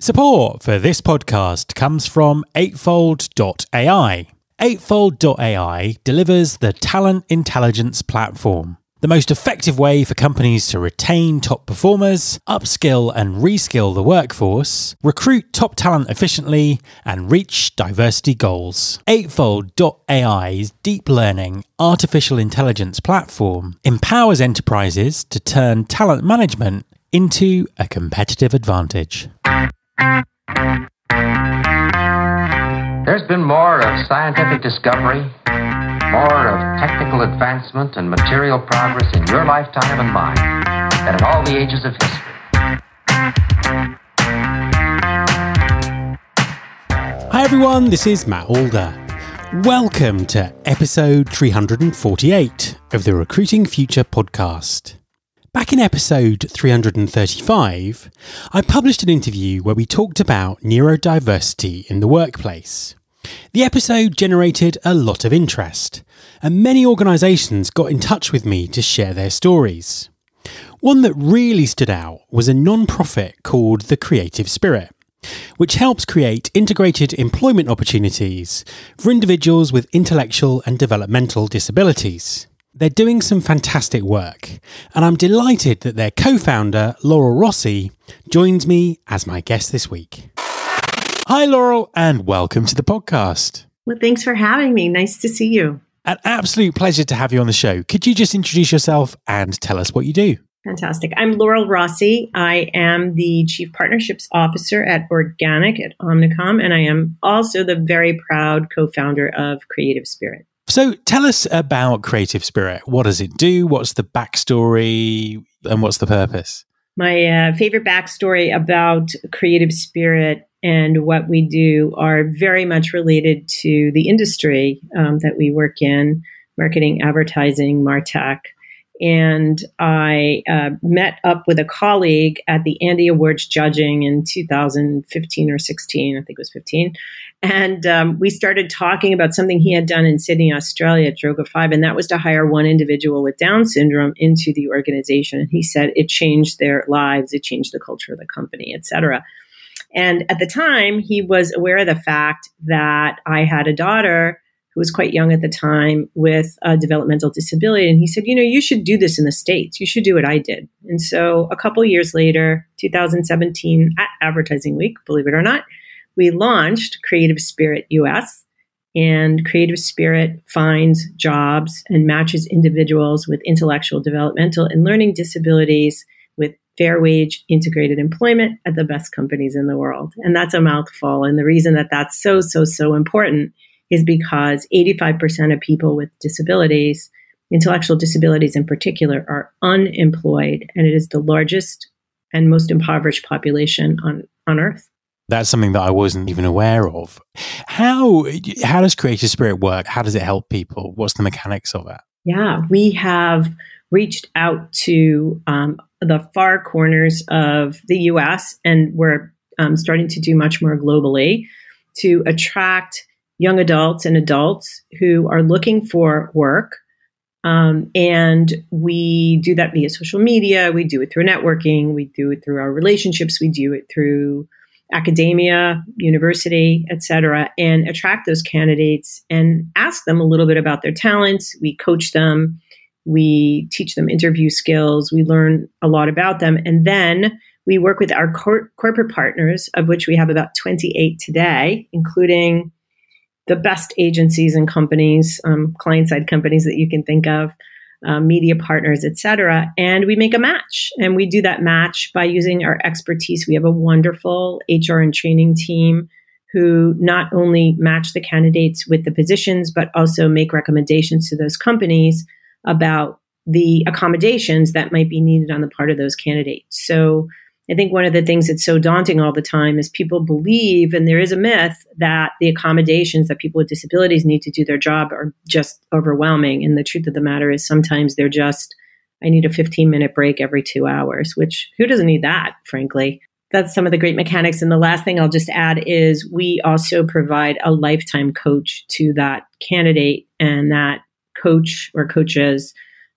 Support for this podcast comes from Eightfold.ai. Eightfold.ai delivers the talent intelligence platform, the most effective way for companies to retain top performers, upskill and reskill the workforce, recruit top talent efficiently, and reach diversity goals. Eightfold.ai's deep learning artificial intelligence platform empowers enterprises to turn talent management into a competitive advantage. There's been more of scientific discovery, more of technical advancement and material progress in your lifetime and mine than in all the ages of history. Hi everyone, this is Matt Alder. Welcome to episode 348 of the Recruiting Future podcast. Back in episode 335, I published an interview where we talked about neurodiversity in the workplace. The episode generated a lot of interest, and many organisations got in touch with me to share their stories. One that really stood out was a non profit called The Creative Spirit, which helps create integrated employment opportunities for individuals with intellectual and developmental disabilities. They're doing some fantastic work, and I'm delighted that their co founder, Laurel Rossi, joins me as my guest this week. Hi, Laurel, and welcome to the podcast. Well, thanks for having me. Nice to see you. An absolute pleasure to have you on the show. Could you just introduce yourself and tell us what you do? Fantastic. I'm Laurel Rossi. I am the Chief Partnerships Officer at Organic at Omnicom, and I am also the very proud co founder of Creative Spirit. So tell us about Creative Spirit. What does it do? What's the backstory? And what's the purpose? My uh, favorite backstory about Creative Spirit and what we do are very much related to the industry um, that we work in marketing, advertising, MarTech and I uh, met up with a colleague at the Andy Awards judging in 2015 or 16, I think it was 15. And um, we started talking about something he had done in Sydney, Australia at Droga 5, and that was to hire one individual with Down syndrome into the organization. And he said it changed their lives, it changed the culture of the company, et cetera. And at the time, he was aware of the fact that I had a daughter who was quite young at the time with a developmental disability. And he said, You know, you should do this in the States. You should do what I did. And so a couple years later, 2017, at Advertising Week, believe it or not, we launched Creative Spirit US. And Creative Spirit finds jobs and matches individuals with intellectual, developmental, and learning disabilities with fair wage integrated employment at the best companies in the world. And that's a mouthful. And the reason that that's so, so, so important is because 85% of people with disabilities, intellectual disabilities in particular, are unemployed, and it is the largest and most impoverished population on, on earth. That's something that I wasn't even aware of. How how does Creative Spirit work? How does it help people? What's the mechanics of it? Yeah, we have reached out to um, the far corners of the U.S. and we're um, starting to do much more globally to attract young adults and adults who are looking for work. Um, and we do that via social media. We do it through networking. We do it through our relationships. We do it through academia, university, etc., and attract those candidates and ask them a little bit about their talents. We coach them. We teach them interview skills. We learn a lot about them. And then we work with our cor- corporate partners, of which we have about 28 today, including the best agencies and companies, um, client side companies that you can think of, uh, media partners, etc. And we make a match, and we do that match by using our expertise. We have a wonderful HR and training team who not only match the candidates with the positions, but also make recommendations to those companies about the accommodations that might be needed on the part of those candidates. So I think one of the things that's so daunting all the time is people believe, and there is a myth, that the accommodations that people with disabilities need to do their job are just overwhelming. And the truth of the matter is sometimes they're just, I need a 15 minute break every two hours, which who doesn't need that, frankly? That's some of the great mechanics. And the last thing I'll just add is we also provide a lifetime coach to that candidate, and that coach or coaches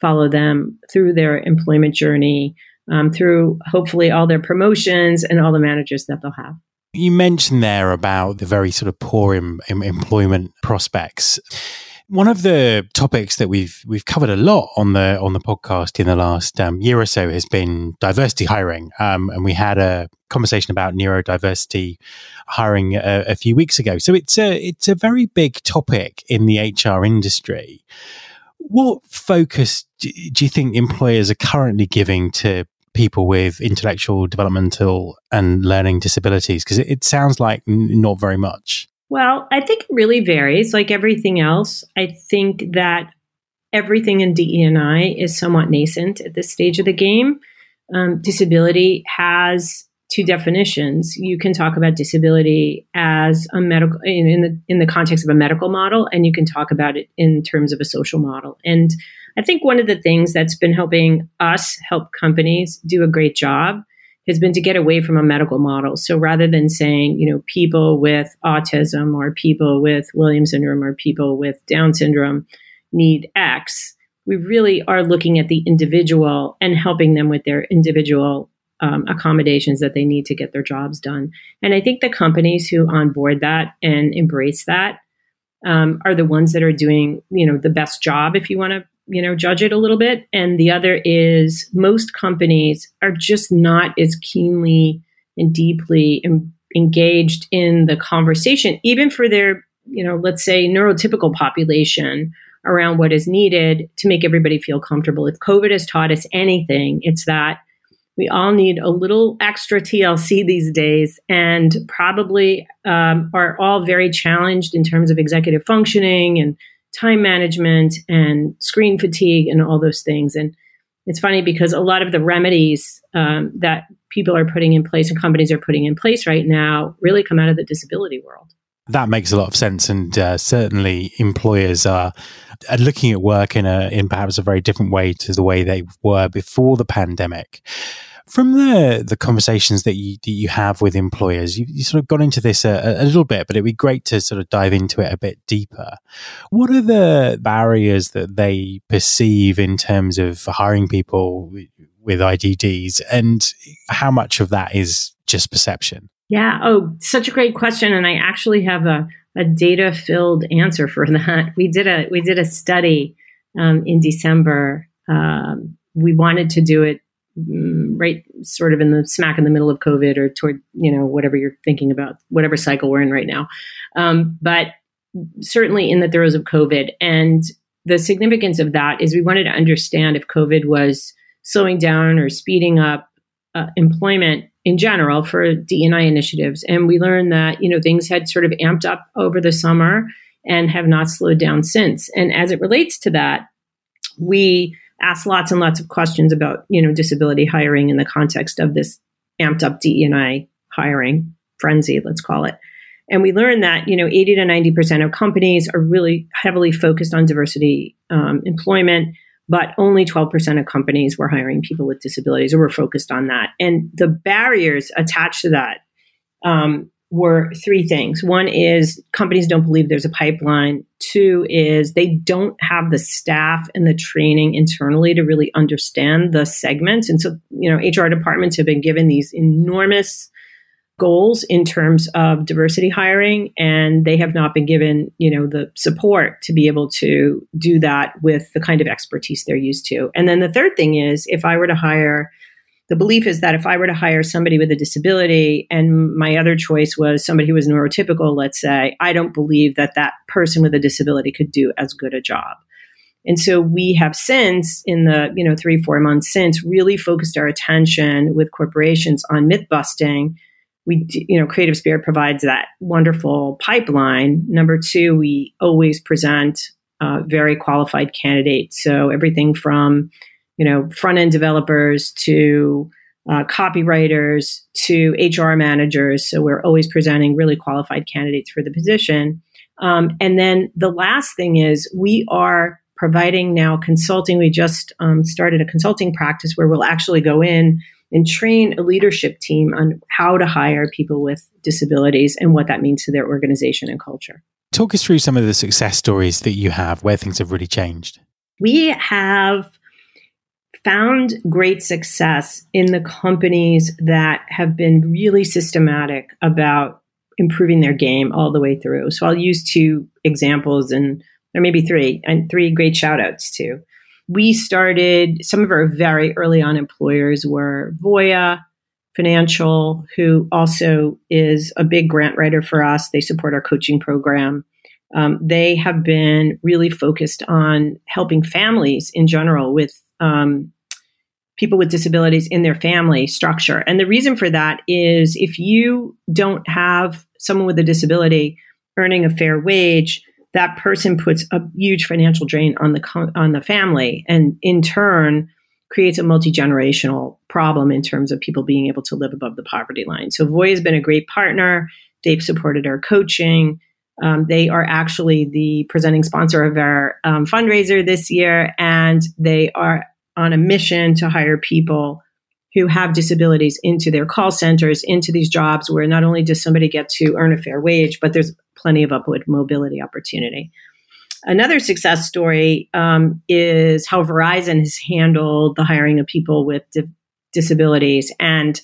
follow them through their employment journey um, through hopefully all their promotions and all the managers that they'll have. You mentioned there about the very sort of poor em- em- employment prospects. One of the topics that we've we've covered a lot on the on the podcast in the last um, year or so has been diversity hiring, um, and we had a conversation about neurodiversity hiring a, a, few weeks ago. So it's a it's a very big topic in the HR industry. What focus do, do you think employers are currently giving to people with intellectual, developmental, and learning disabilities? Because it, it, sounds like n- not very much. Well, I think it really varies. Like everything else, I think that everything in DEI is somewhat nascent at this stage of the game. Um, disability has two definitions. You can talk about disability as a medical in, in the in the context of a medical model, and you can talk about it in terms of a social model. And I think one of the things that's been helping us help companies do a great job has been to get away from a medical model. So rather than saying, you know, people with autism or people with Williams syndrome or people with Down syndrome need X, we really are looking at the individual and helping them with their individual um, accommodations that they need to get their jobs done. And I think the companies who onboard that and embrace that um, are the ones that are doing, you know, the best job, if you want to, you know, judge it a little bit. And the other is most companies are just not as keenly and deeply em- engaged in the conversation, even for their, you know, let's say neurotypical population around what is needed to make everybody feel comfortable. If COVID has taught us anything, it's that we all need a little extra TLC these days and probably um, are all very challenged in terms of executive functioning and time management and screen fatigue and all those things. And it's funny because a lot of the remedies um, that people are putting in place and companies are putting in place right now really come out of the disability world. That makes a lot of sense, and uh, certainly employers are, looking at work in a in perhaps a very different way to the way they were before the pandemic. From the the conversations that you that you have with employers, you, you sort of got into this a, a, little bit, but it'd be great to sort of dive into it a bit deeper. What are the barriers that they perceive in terms of hiring people with IDDs, and how much of that is just perception? Yeah. Oh, such a great question. And I actually have a, a data filled answer for that. We did a, we did a study um, in December. Um, we wanted to do it right sort of in the smack in the middle of COVID or toward, you know, whatever you're thinking about, whatever cycle we're in right now. Um, but certainly in the throes of COVID. And the significance of that is we wanted to understand if COVID was slowing down or speeding up uh, employment in general for DEI initiatives. And we learned that, you know, things had sort of amped up over the summer and have not slowed down since. And as it relates to that, we asked lots and lots of questions about, you know, disability hiring in the context of this amped up DEI hiring frenzy, let's call it. And we learned that, you know, 80 to 90% of companies are really heavily focused on diversity um, employment but only 12% of companies were hiring people with disabilities or were focused on that. And the barriers attached to that um, were three things. One is companies don't believe there's a pipeline. Two is they don't have the staff and the training internally to really understand the segments. And so, you know, HR departments have been given these enormous goals in terms of diversity hiring and they have not been given you know the support to be able to do that with the kind of expertise they're used to and then the third thing is if i were to hire the belief is that if i were to hire somebody with a disability and my other choice was somebody who was neurotypical let's say i don't believe that that person with a disability could do as good a job. And so we have since, in the you know three four months since, really focused our attention with corporations on myth busting. We you know creative spirit provides that wonderful pipeline. Number two we always present uh, very qualified candidates. So everything from you know front end developers to uh, copywriters to hr managers so we're always presenting really qualified candidates for the position um, and then the last thing is we are providing now consulting we just um, started a consulting practice where we'll actually go in and train a leadership team on how to hire people with disabilities and what that means to their organization and culture. Talk us through some of the success stories that you have where things have really changed. We have found great success in the companies that have been really systematic about improving their game all the way through. So I'll use two examples and or maybe three and three great shout outs too. We started some of our very early on employers were Voya Financial, who also is a big grant writer for us. They support our coaching program. Um, they have been really focused on helping families in general with um, people with disabilities in their family structure. And the reason for that is if you don't have someone with a disability earning a fair wage, that person puts a huge financial drain on the on the family, and in turn creates a multi generational problem in terms of people being able to live above the poverty line. So Voya has been a great partner. They've supported our coaching. Um, they are actually the presenting sponsor of our um, fundraiser this year, and they are on a mission to hire people who have disabilities into their call centers, into these jobs where not only does somebody get to earn a fair wage, but there's plenty of upward mobility opportunity. Another success story um, is how Verizon has handled the hiring of people with di- disabilities. And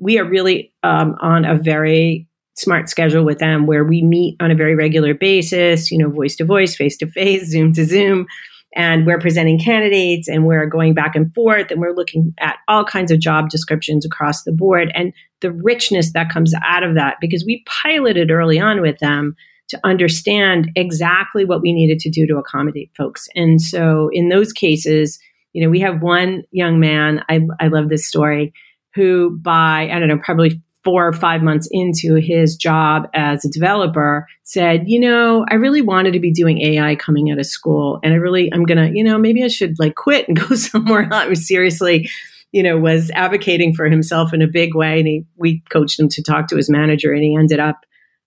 we are really um, on a very smart schedule with them where we meet on a very regular basis, you know, voice to voice, face to face, Zoom to Zoom and we're presenting candidates and we're going back and forth and we're looking at all kinds of job descriptions across the board and the richness that comes out of that because we piloted early on with them to understand exactly what we needed to do to accommodate folks. And so in those cases you know we have one young man i, I love this story who by i don't know probably four or five months into his job as a developer said, you know, I really wanted to be doing AI coming out of school. And I really, I'm to, you know, maybe I should like quit and go somewhere else. Seriously, you know, was advocating for himself in a big way. And he, we coached him to talk to his manager and he ended up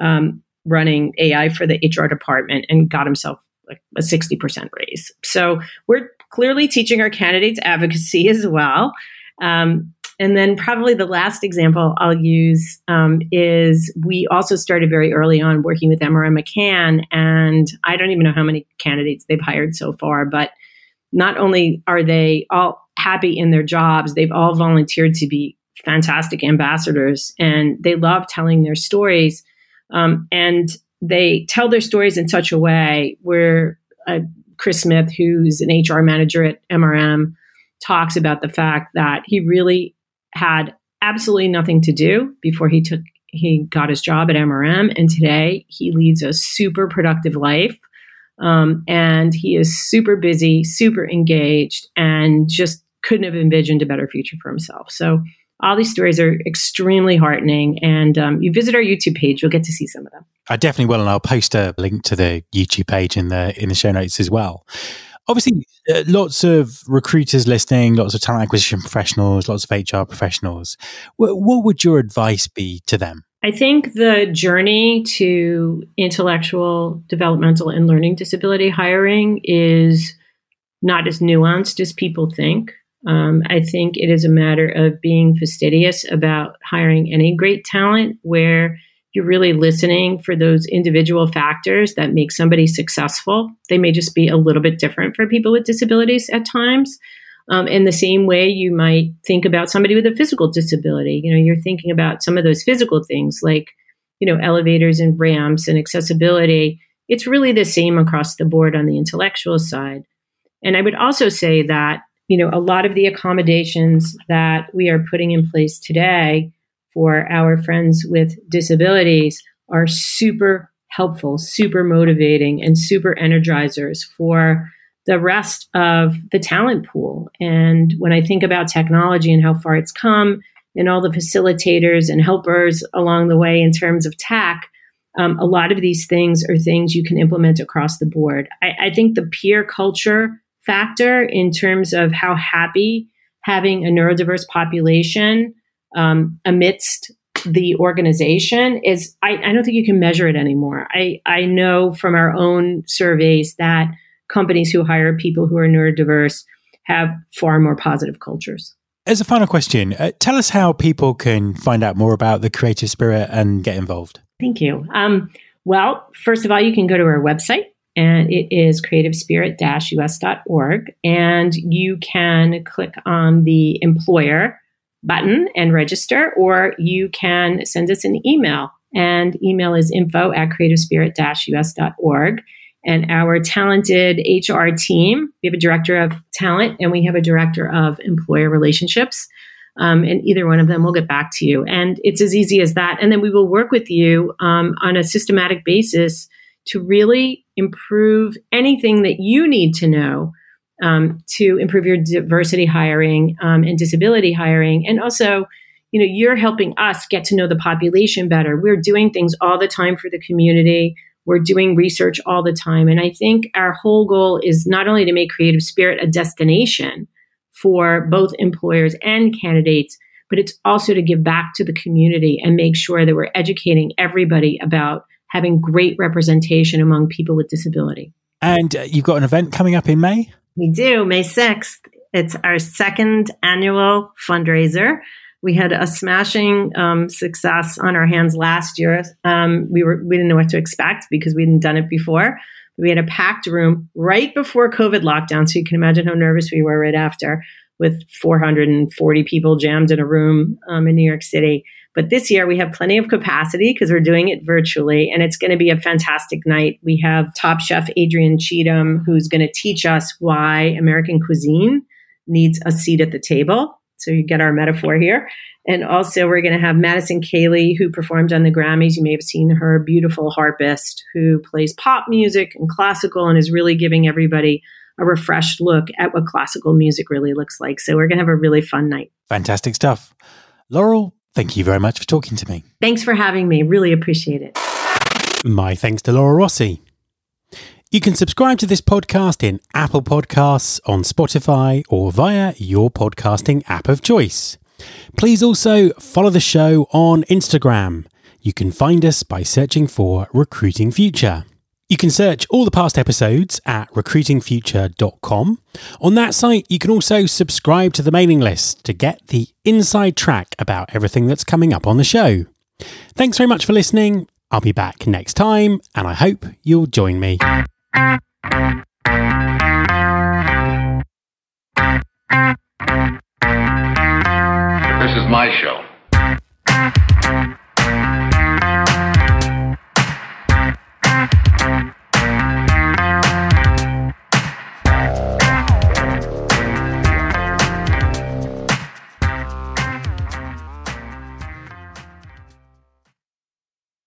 um, running AI for the HR department and got himself like a 60% raise. So we're clearly teaching our candidates advocacy as well. Um, and then probably the last example I'll use um, is we also started very early on working with MRM McCann, and I don't even know how many candidates they've hired so far, but not only are they all happy in their jobs, they've all volunteered to be fantastic ambassadors, and they love telling their stories. Um, and they tell their stories in such a way where uh, Chris Smith, who's an HR manager at MRM, talks about the fact that he really had absolutely nothing to do before he took he got his job at MRM, and today he leads a super productive life. Um, and he is super busy, super engaged, and just couldn't have envisioned a better future for himself. So all these stories are extremely heartening. And um, you visit our YouTube page, you'll get to see some of them. I definitely will, and I'll post a link to the YouTube page in the in the show notes as well obviously uh, lots of recruiters listening, lots of talent acquisition professionals, lots of HR professionals. W- what would your advice be to them? I think the journey to intellectual, developmental, and learning disability hiring is not as nuanced as people think. Um, I think it is a matter of being fastidious about hiring any great talent where you're really listening for those individual factors that make somebody successful. They may just be a little bit different for people with disabilities at times. Um, in the same way, you might think about somebody with a physical disability. You know, you're thinking about some of those physical things like, you know, elevators and ramps and accessibility. It's really the same across the board on the intellectual side. And I would also say that, you know, a lot of the accommodations that we are putting in place today for our friends with disabilities are super helpful, super motivating, and super energizers for the rest of the talent pool. And when I think about technology and how far it's come, and all the facilitators and helpers along the way in terms of tech, um, a lot of these things are things you can implement across the board. I, I think the peer culture factor, in terms of how happy having a neurodiverse population um, amidst the organization is I, I, don't think you can measure it anymore. I, I know from our own surveys that companies who hire people who are neurodiverse have far more positive cultures. As a final question, uh, tell us how people can find out more about the creative spirit and get involved. Thank you. Um, well, first of all, you can go to our website, and it is creativespirit-us.org. And you can click on the employer button and register, or you can send us an email. And email is info at creativespirit-us.org. And our talented HR team, we have a director of talent and we have a director of employer relationships. Um, and either one of them will get back to you. And it's as easy as that. And then we will work with you um, on a systematic basis to really improve anything that you need to know um, to improve your diversity hiring um, and disability hiring. And also, you know, you're helping us get to know the population better. We're doing things all the time for the community. We're doing research all the time. And I think our whole goal is not only to make Creative Spirit a destination for both employers and candidates, but it's also to give back to the community and make sure that we're educating everybody about having great representation among people with disability. And uh, you've got an event coming up in May? We do, May 6th. It's our second annual fundraiser. We had a smashing um, success on our hands last year. Um, we were we didn't know what to expect because we hadn't done it before. We had a packed room right before COVID lockdown, so you can imagine how nervous we were right after, with 440 people jammed in a room um, in New York City. But this year we have plenty of capacity because we're doing it virtually and it's going to be a fantastic night. We have top chef Adrienne Cheatham who's going to teach us why American cuisine needs a seat at the table. So you get our metaphor here. And also we're going to have Madison Calley who performed on the Grammys. You may have seen her beautiful harpist who plays pop music and classical and is really giving everybody a refreshed look at what classical music really looks like. So we're going to have a really fun night. Fantastic stuff. Laurel, Thank you very much for talking to me. Thanks for having me. Really appreciate it. My thanks to Laura Rossi. You can subscribe to this podcast in Apple Podcasts, on Spotify, or via your podcasting app of choice. Please also follow the show on Instagram. You can find us by searching for Recruiting Future. You can search all the past episodes at recruitingfuture.com. On that site, you can also subscribe to the mailing list to get the inside track about everything that's coming up on the show. Thanks very much for listening. I'll be back next time, and I hope you'll join me. This is my show.